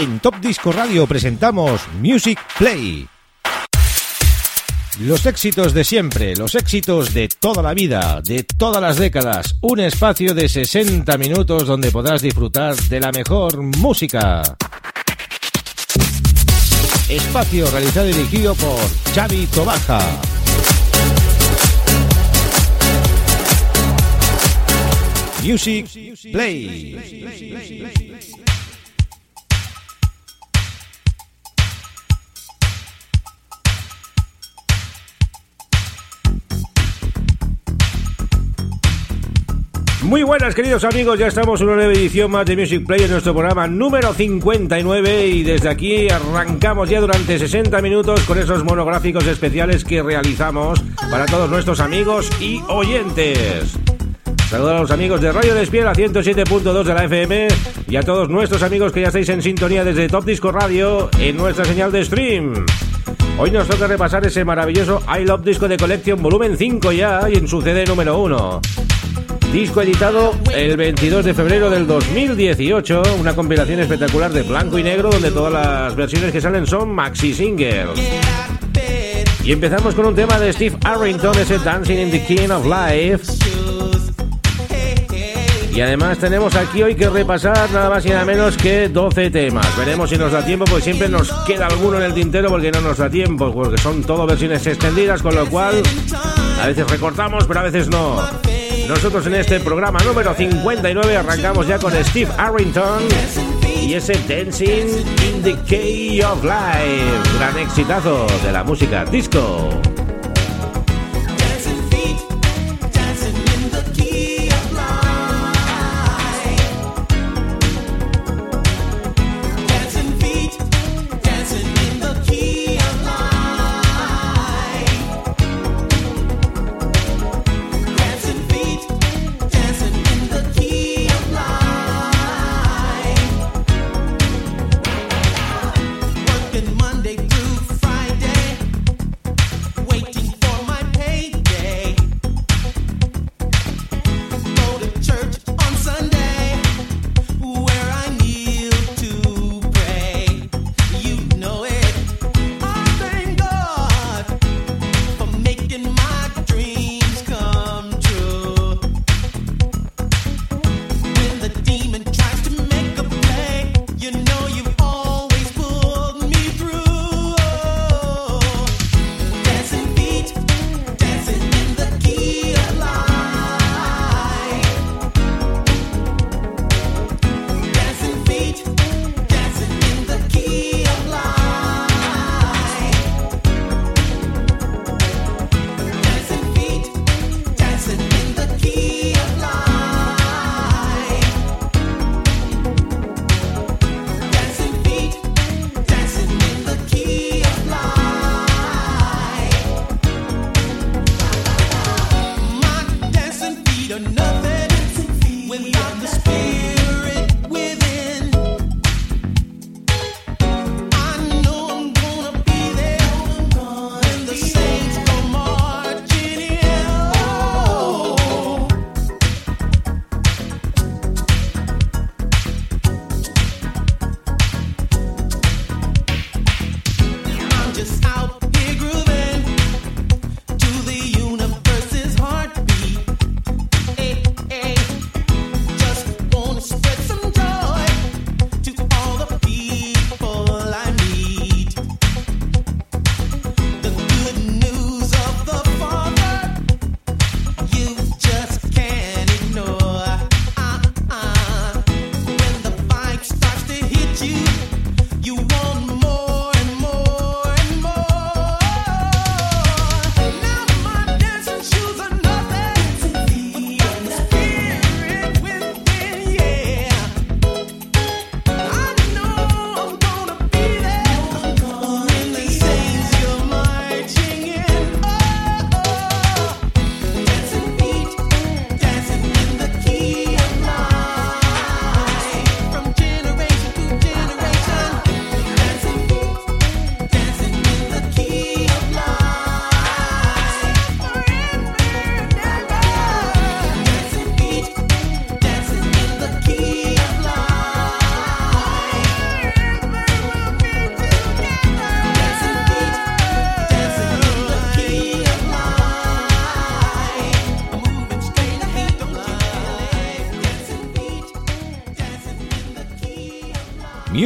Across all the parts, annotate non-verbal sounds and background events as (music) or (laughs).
En Top Disco Radio presentamos Music Play. Los éxitos de siempre, los éxitos de toda la vida, de todas las décadas. Un espacio de 60 minutos donde podrás disfrutar de la mejor música. Espacio realizado y dirigido por Xavi Tobaja. Music Play. Muy buenas queridos amigos, ya estamos en una nueva edición más de Music Play en nuestro programa número 59 y desde aquí arrancamos ya durante 60 minutos con esos monográficos especiales que realizamos para todos nuestros amigos y oyentes. Saludos a los amigos de Radio Despiel a 107.2 de la FM y a todos nuestros amigos que ya estáis en sintonía desde Top Disco Radio en nuestra señal de stream. Hoy nos toca repasar ese maravilloso I Love Disco de Collection volumen 5 ya y en su CD número 1. Disco editado el 22 de febrero del 2018, una compilación espectacular de blanco y negro donde todas las versiones que salen son maxi singles. Y empezamos con un tema de Steve Arrington, ese Dancing in the King of Life. Y además tenemos aquí hoy que repasar nada más y nada menos que 12 temas. Veremos si nos da tiempo, porque siempre nos queda alguno en el tintero porque no nos da tiempo, porque son todo versiones extendidas, con lo cual a veces recortamos, pero a veces no. Nosotros en este programa número 59 arrancamos ya con Steve Arrington y ese Dancing in the Key of Life, gran exitazo de la música disco.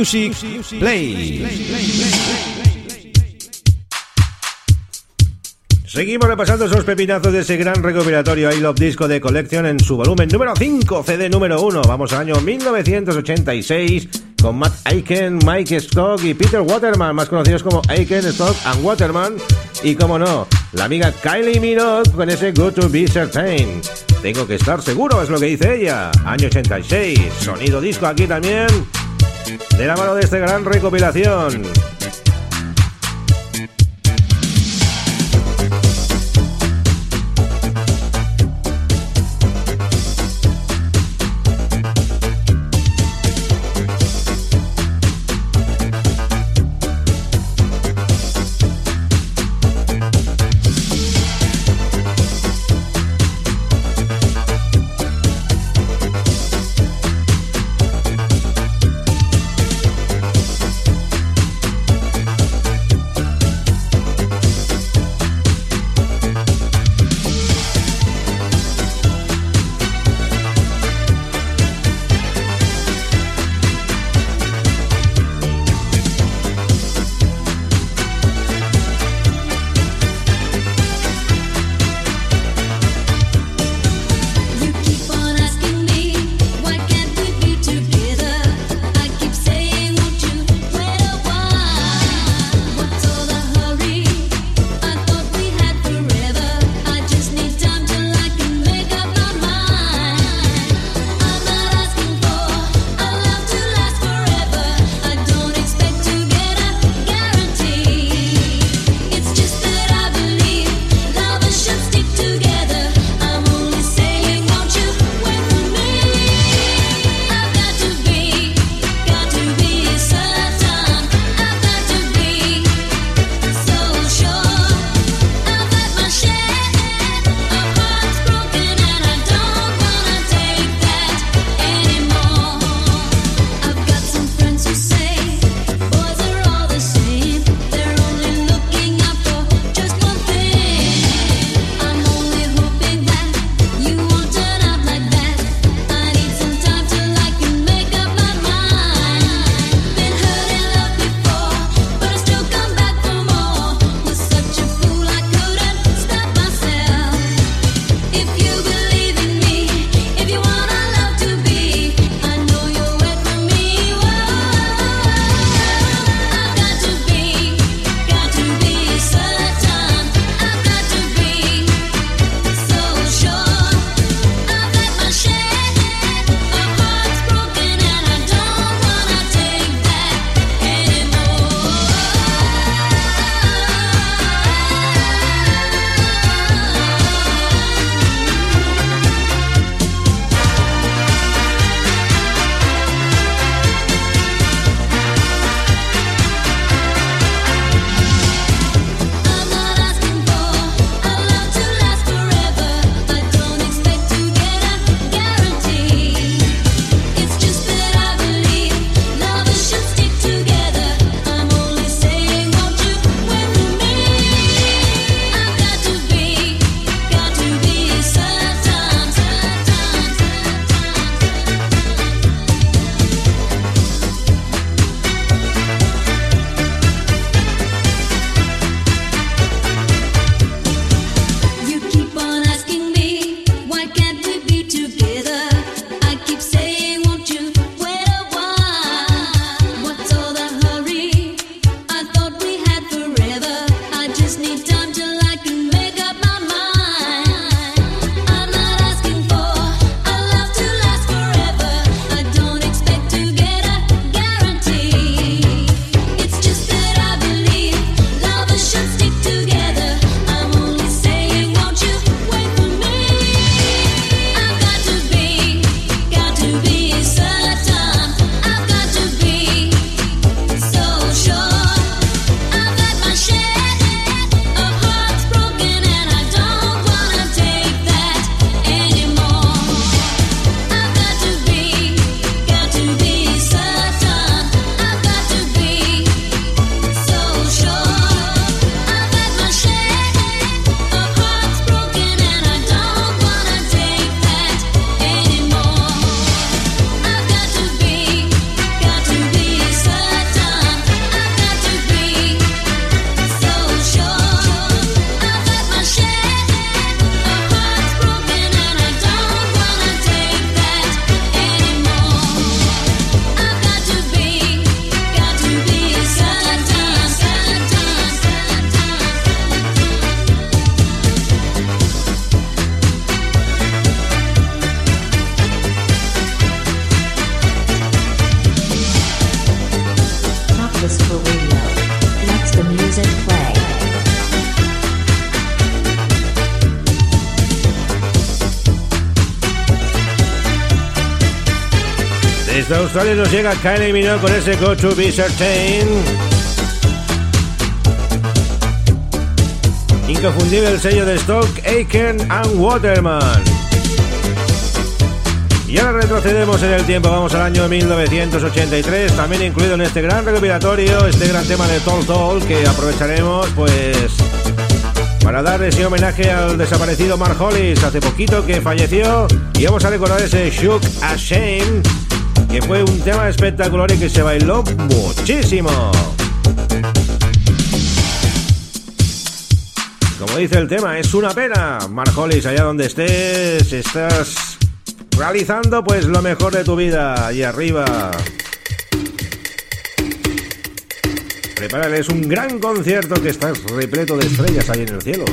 Music Play. Seguimos repasando esos pepinazos de ese gran recopilatorio I Love Disco de Collection en su volumen número 5, CD número 1. Vamos al año 1986 con Matt Aiken, Mike Stock y Peter Waterman, más conocidos como Aiken, Stock and Waterman. Y como no, la amiga Kylie Minogue con ese Good to Be Certain. Tengo que estar seguro, es lo que dice ella. Año 86, sonido disco aquí también. De la mano de esta gran recopilación. Australia nos llega Kylie Minogue con ese Go to Be Certain. Inconfundible el sello de Stock, Aiken and Waterman. Y ahora retrocedemos en el tiempo, vamos al año 1983, también incluido en este gran recopilatorio, este gran tema de Tall Tall, que aprovecharemos pues para dar ese homenaje al desaparecido Mark Hollis hace poquito que falleció y vamos a recordar ese Shook a Shame que fue un tema espectacular y que se bailó muchísimo. Como dice el tema, es una pena. Mark Hollis, allá donde estés, estás realizando pues lo mejor de tu vida allí arriba. Prepárales un gran concierto que estás repleto de estrellas ahí en el cielo.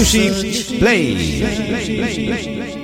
Music Play.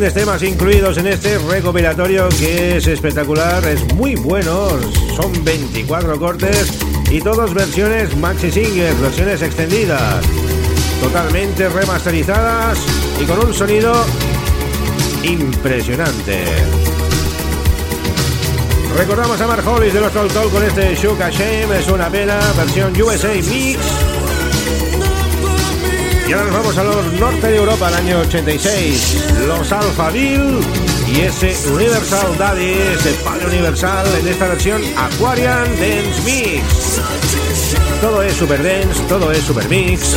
Grandes temas incluidos en este recopilatorio que es espectacular, es muy bueno, son 24 cortes y todas versiones maxi singles, versiones extendidas, totalmente remasterizadas y con un sonido impresionante. Recordamos a Mark Hollis de los Talk con este Shook Shame, es una pena, versión USA Mix. Y ahora nos vamos a los norte de Europa, el año 86. Los Alphaville y ese Universal Daddy, ese padre universal en esta versión Aquarian Dance Mix. Todo es super dance, todo es super mix.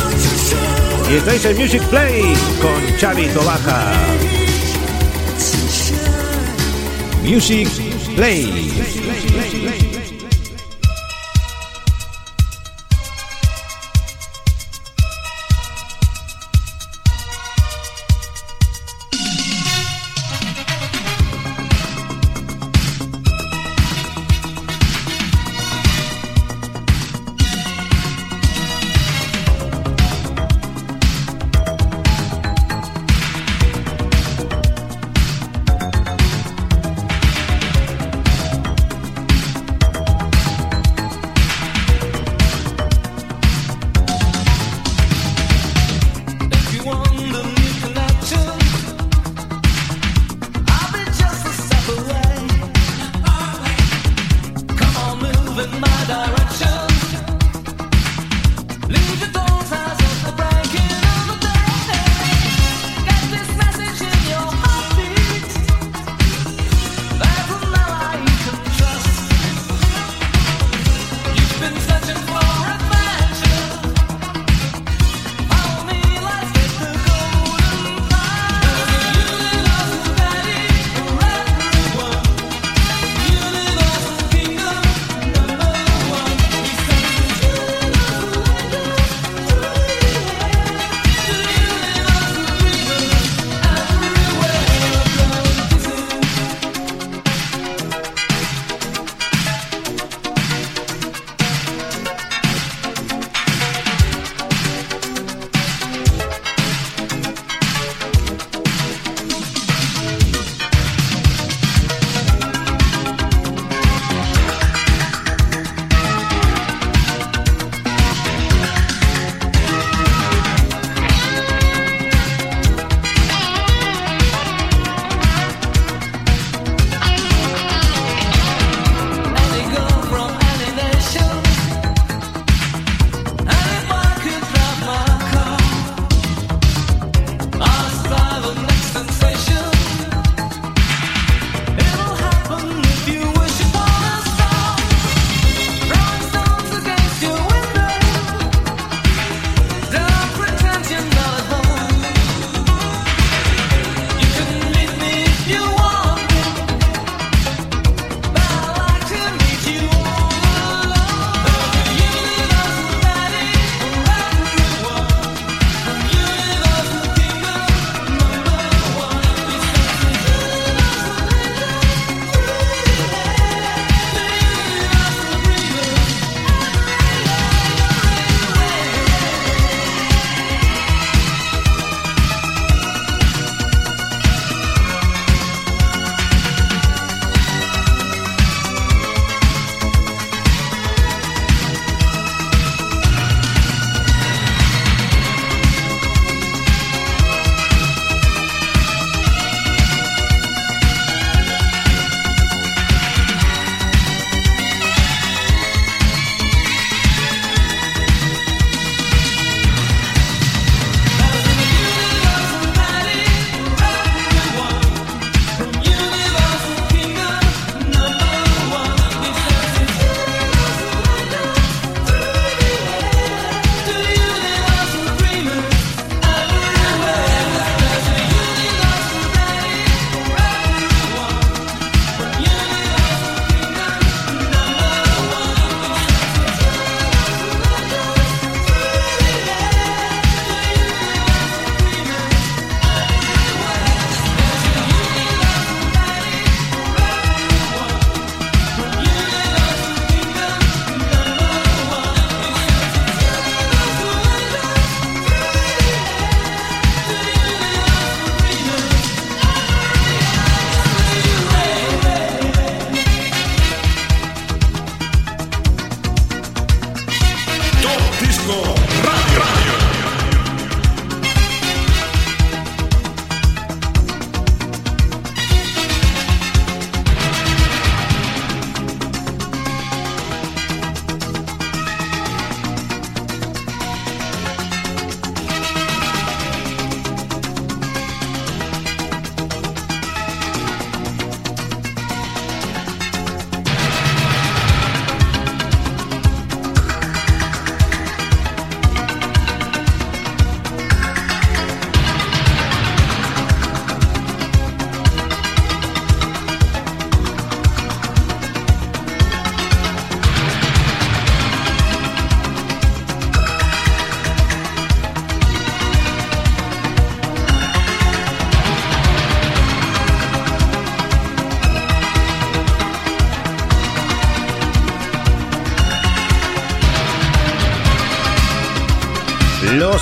Y estáis en Music Play con Chavito Baja. Music Play.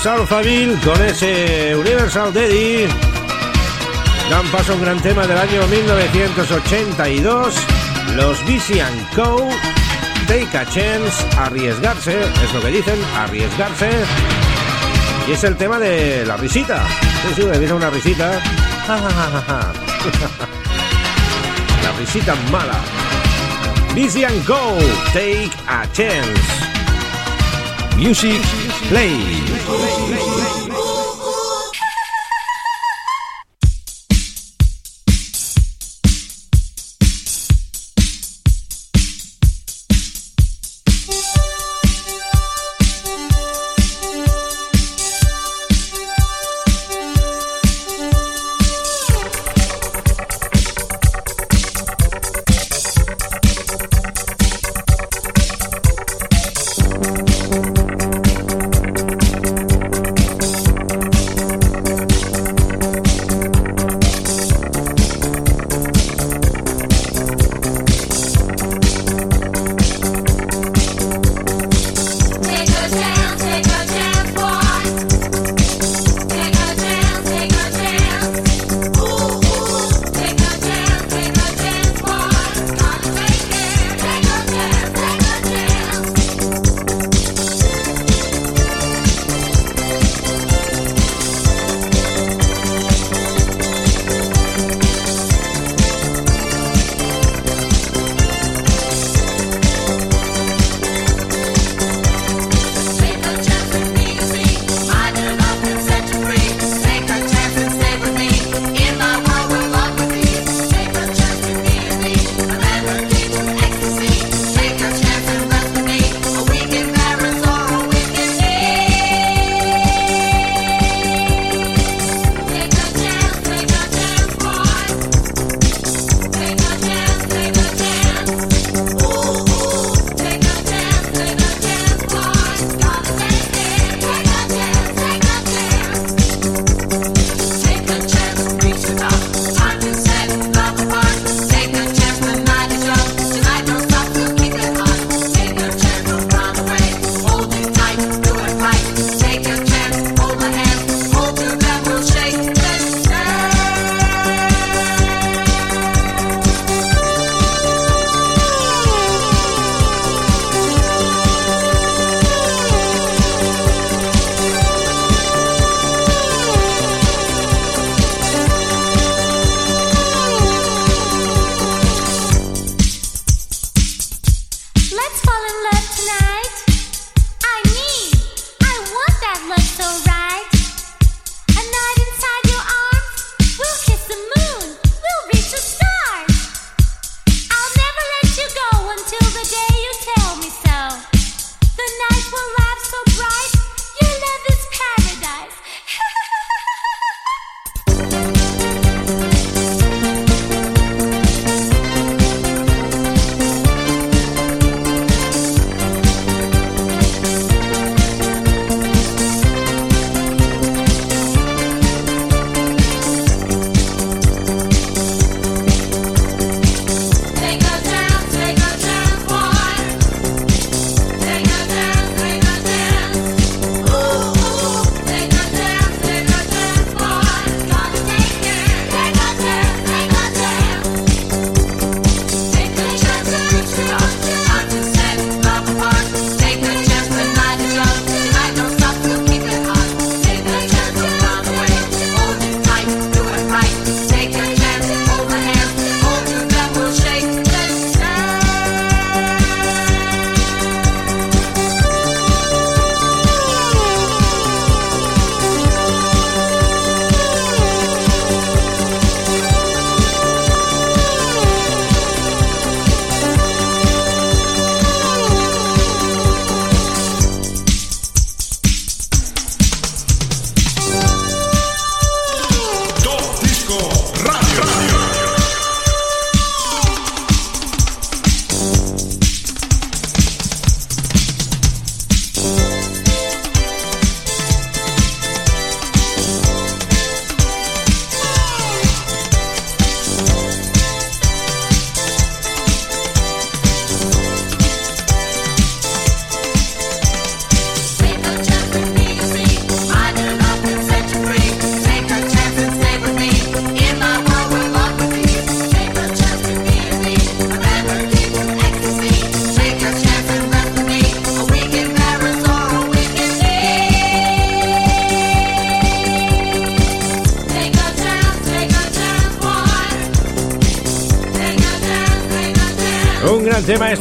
Los Alphaville con ese Universal Daddy dan paso a un gran tema del año 1982. Los BC Co. Take a Chance, arriesgarse, es lo que dicen, arriesgarse. Y es el tema de la risita. Sí, sí, me una risita. (laughs) la risita mala. BC Go, Take a Chance. Music Play.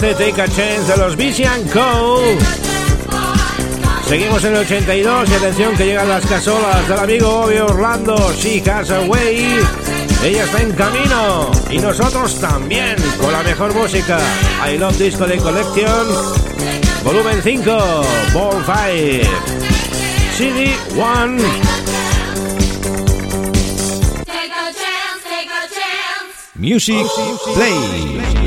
Este Take a Chance de los Vision Co. Seguimos en el 82 y atención que llegan las casolas del amigo Bobby Orlando, She Has Away. Ella está en camino y nosotros también con la mejor música. I Love Disco de Collection, volumen 5, Ball 5, CD 1. Music Play.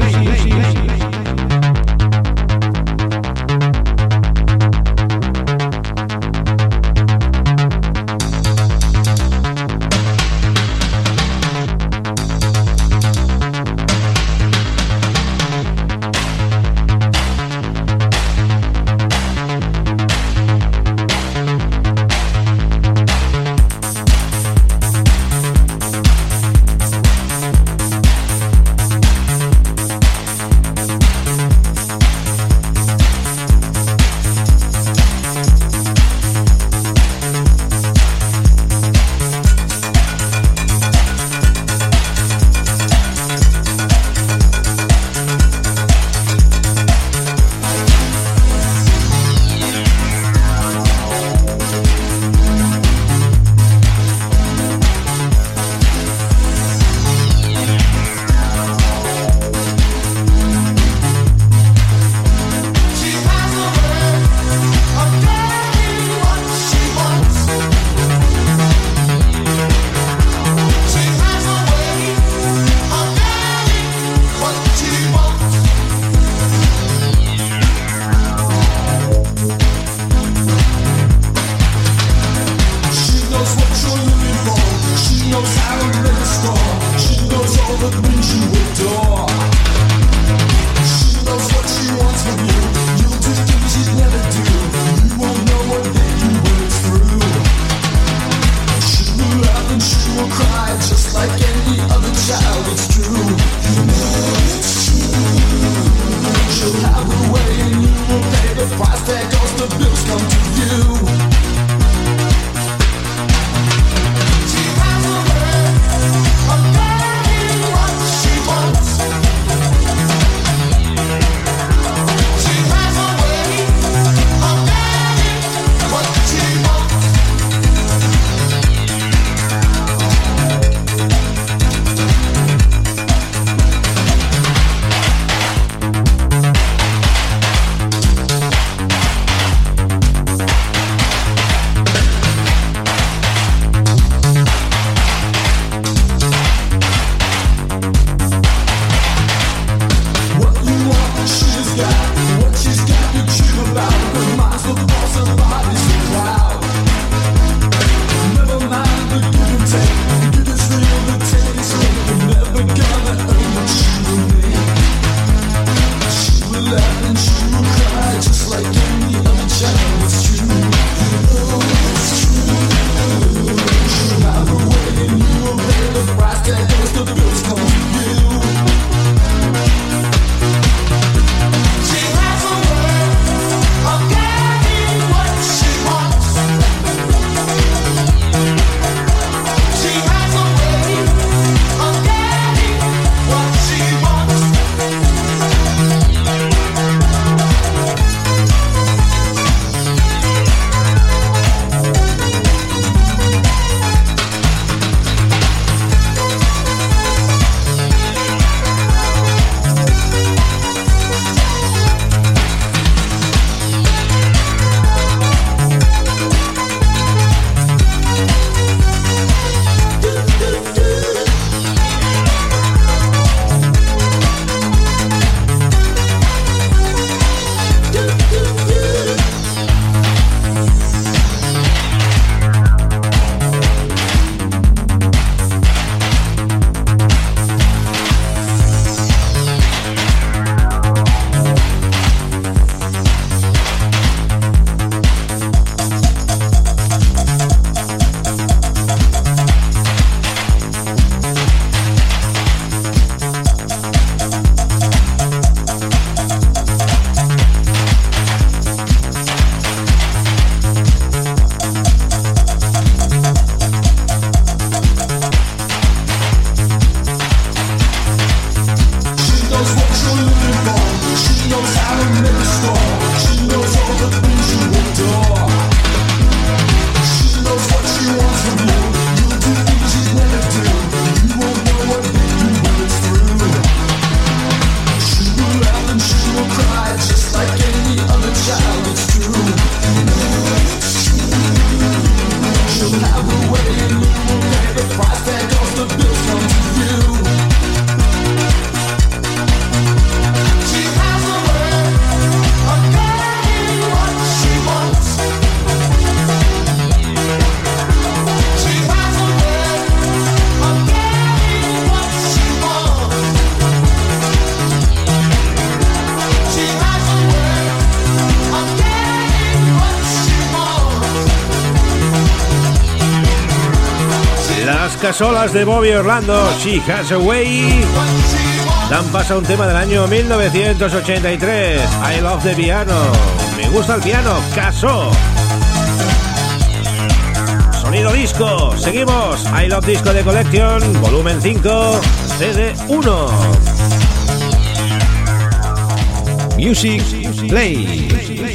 De Bobby Orlando, She Has a Way, dan paso a un tema del año 1983, I Love the Piano, me gusta el piano, caso. Sonido disco, seguimos, I Love Disco de Collection, volumen 5, CD 1. Music Play.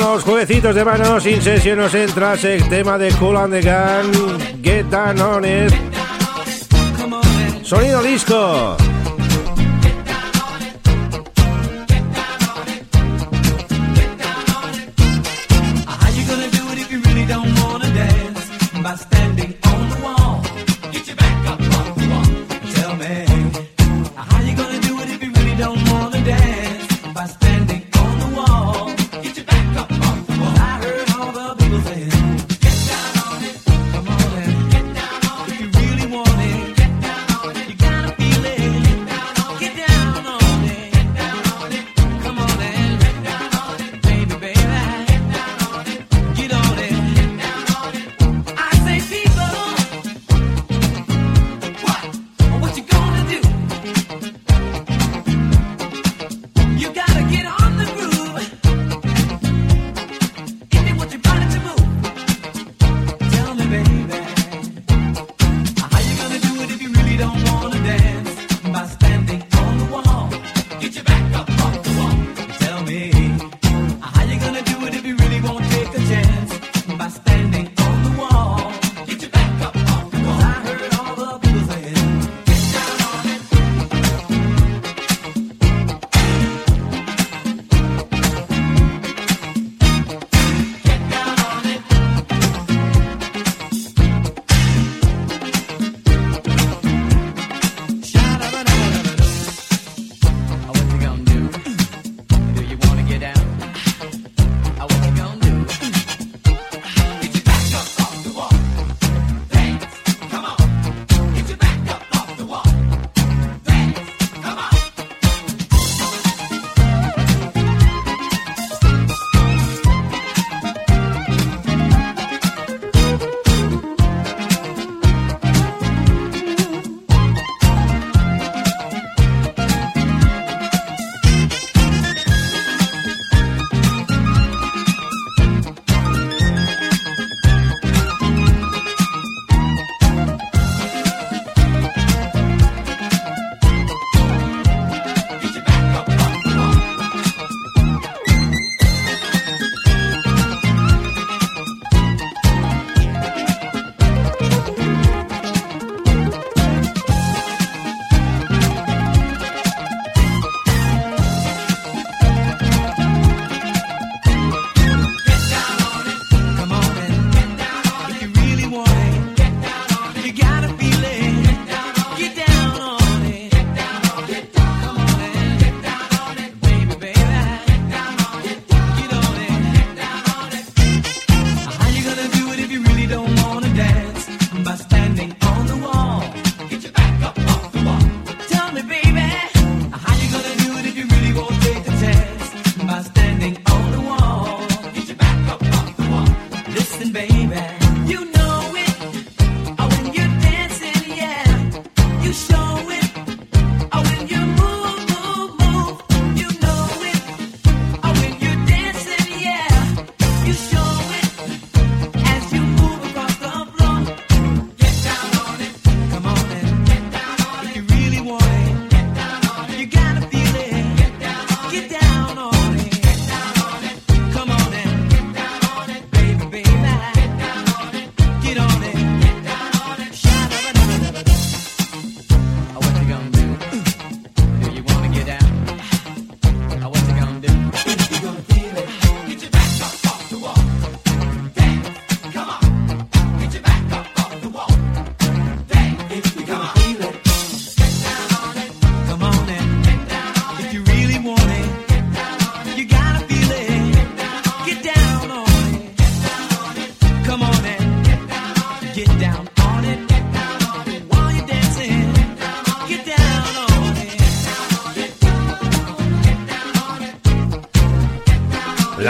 Los jueguecitos de manos. Sin sesión nos entra el tema de Cool and the Gun. Get down on it. Sonido disco.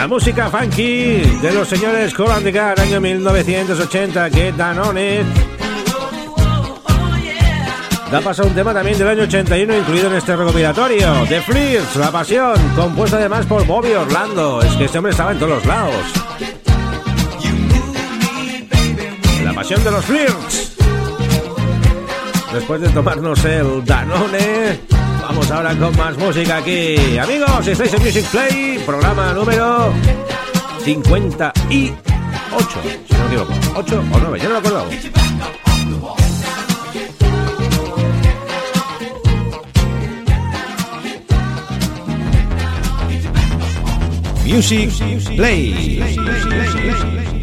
Música funky de los señores Colan de año 1980, que Danone. Da paso a un tema también del año 81 incluido en este recopilatorio, The Flirts, La Pasión, compuesta además por Bobby Orlando. Es que este hombre estaba en todos los lados. La Pasión de los Flirts. Después de tomarnos el Danone, vamos ahora con más música aquí. Amigos, estáis en Music Play, programa número 58, si no me equivoco. 8 o 9, ya no lo acuerdo. Music Play.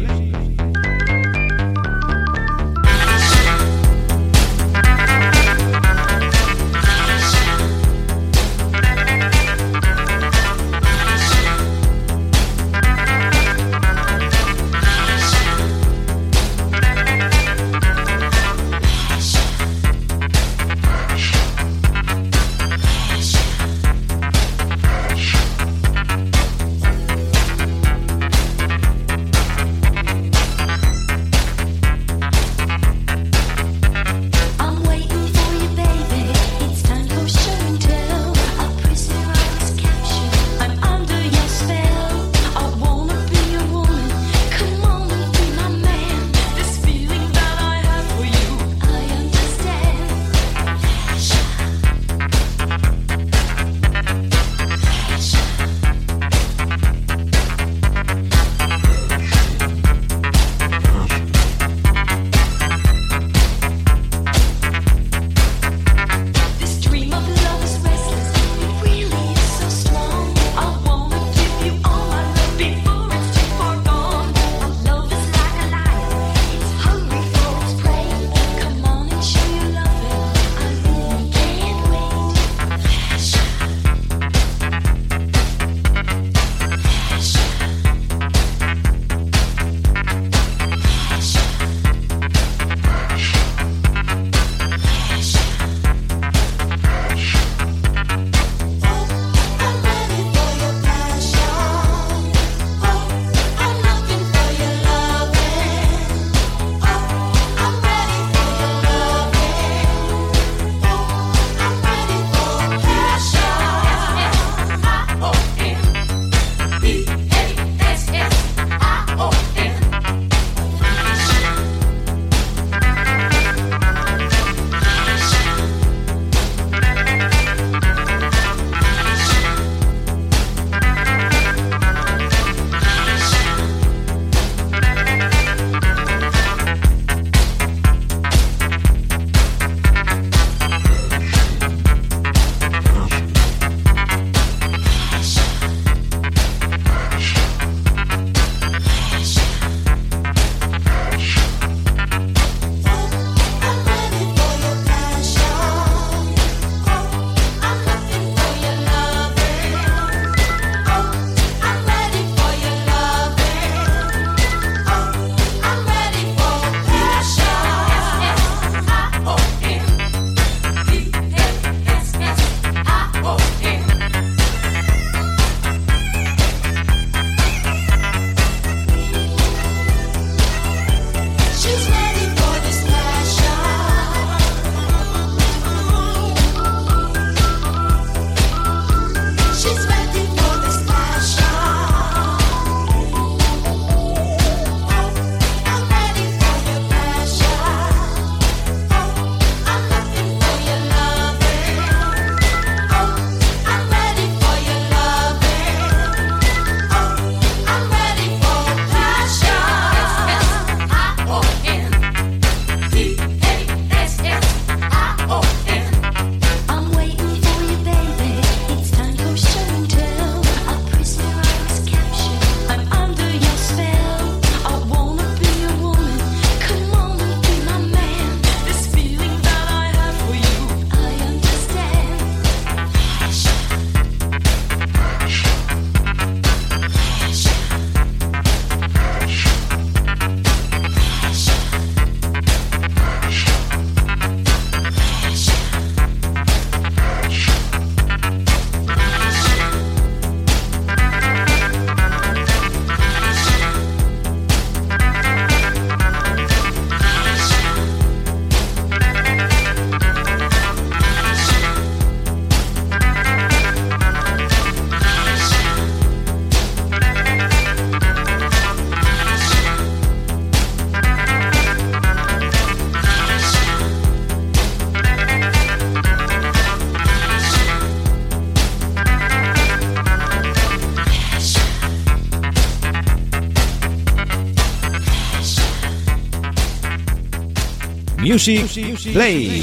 Music Play.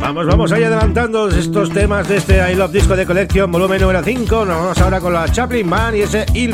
Vamos, vamos ahí adelantando estos temas de este I Love Disco de Collection, volumen número 5. Nos vamos ahora con la Chaplin Man y ese Il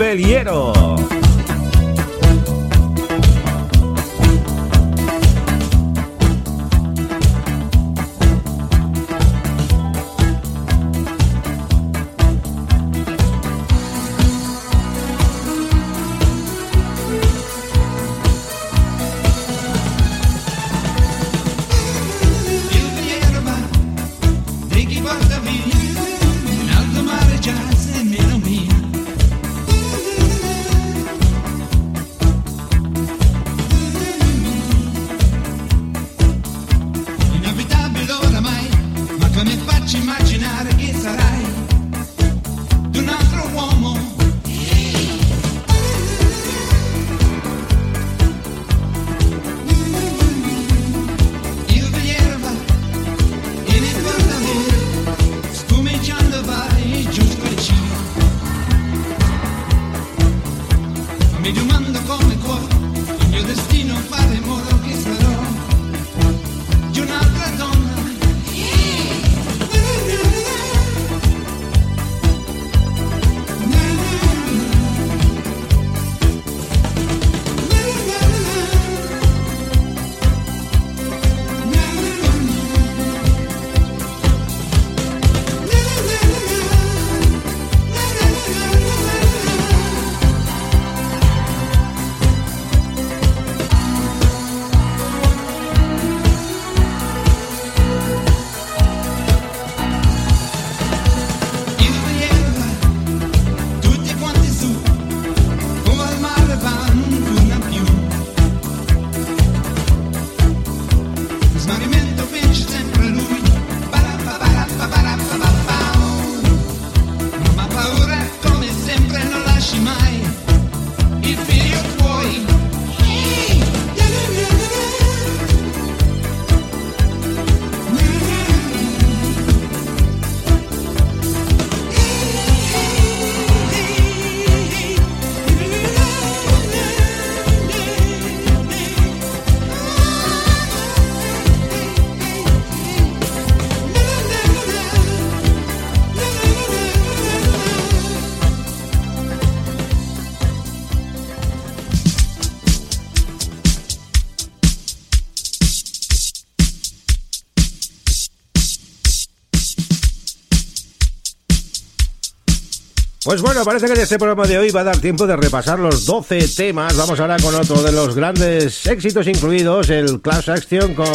Pues bueno, parece que en este programa de hoy va a dar tiempo de repasar los 12 temas. Vamos ahora con otro de los grandes éxitos incluidos, el Clash Action con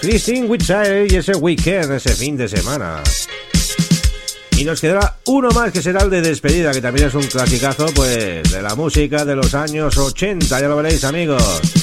Christine Whitshire y ese weekend, ese fin de semana. Y nos quedará uno más que será el de despedida, que también es un clasicazo, pues, de la música de los años 80, ya lo veréis amigos.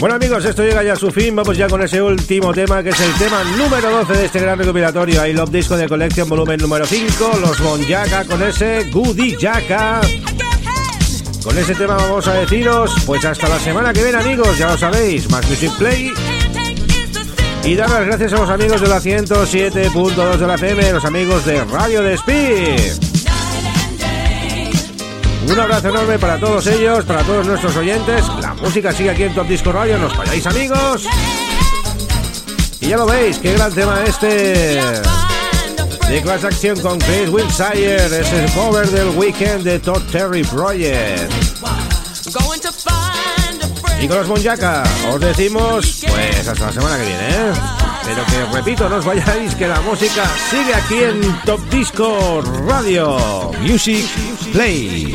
Bueno amigos, esto llega ya a su fin, vamos ya con ese último tema que es el tema número 12 de este gran recopilatorio, I Love Disco de Collection volumen número 5, los Monjaka con ese Goody Jaka. Con ese tema vamos a deciros, pues hasta la semana que viene amigos, ya lo sabéis, más Music Play. Y dar las gracias a los amigos de la 107.2 de la FM, los amigos de Radio Despí. Un abrazo enorme para todos ellos, para todos nuestros oyentes. La música sigue aquí en Top Disco Radio, nos falláis amigos. Y ya lo veis, qué gran tema este. De Class Action con Chris Wilshire, es el cover del Weekend de Todd Terry Project. Y con los Monjaka os decimos, pues hasta la semana que viene, ¿eh? Pero que repito, no os vayáis, que la música sigue aquí en Top Disco Radio. Music Play.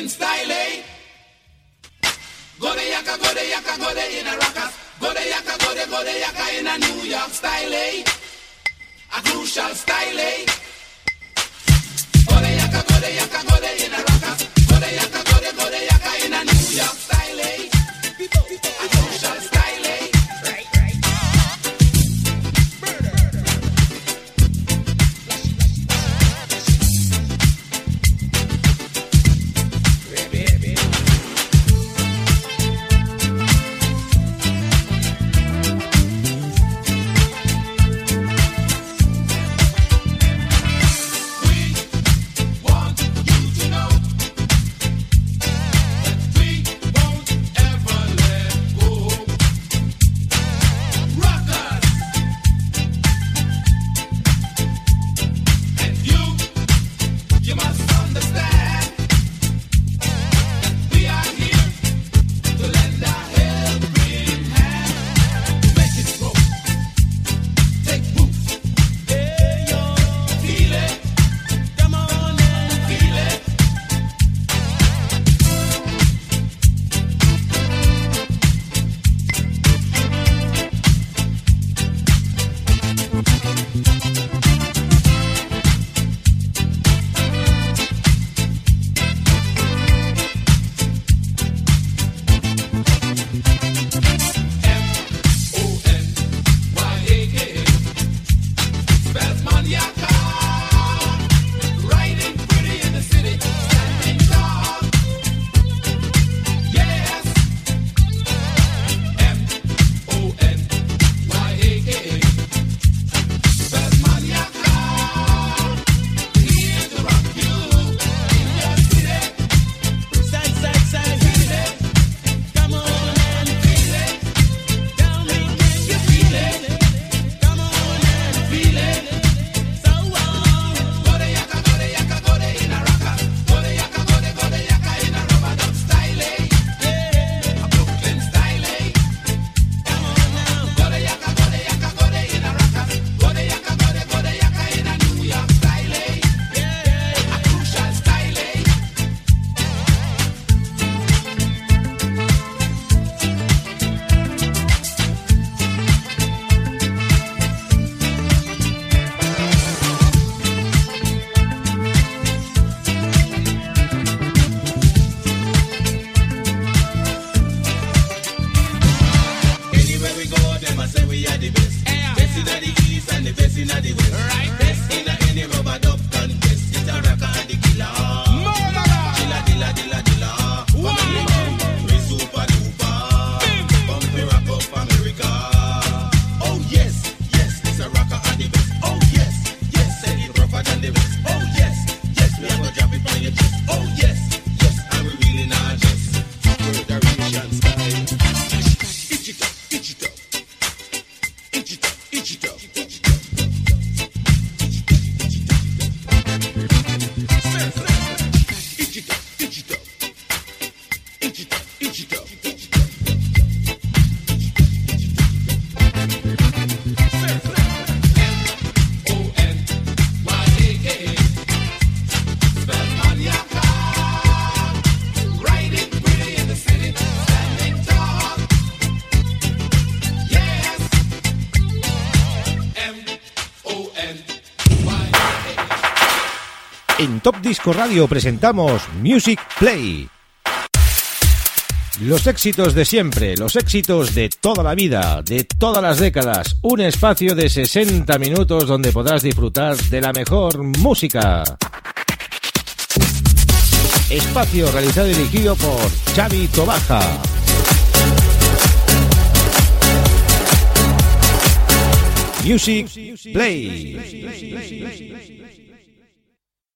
A style, eh? Go de yaka, go de yaka, go de in a rockers. Go de yaka, go de, go de yaka in a New York style, eh? A crucial style, eh? Go de yaka, go de yaka, go de in a rockers. Top Disco Radio presentamos Music Play. Los éxitos de siempre, los éxitos de toda la vida, de todas las décadas. Un espacio de 60 minutos donde podrás disfrutar de la mejor música. Espacio realizado y dirigido por Xavi Tobaja. Music Play.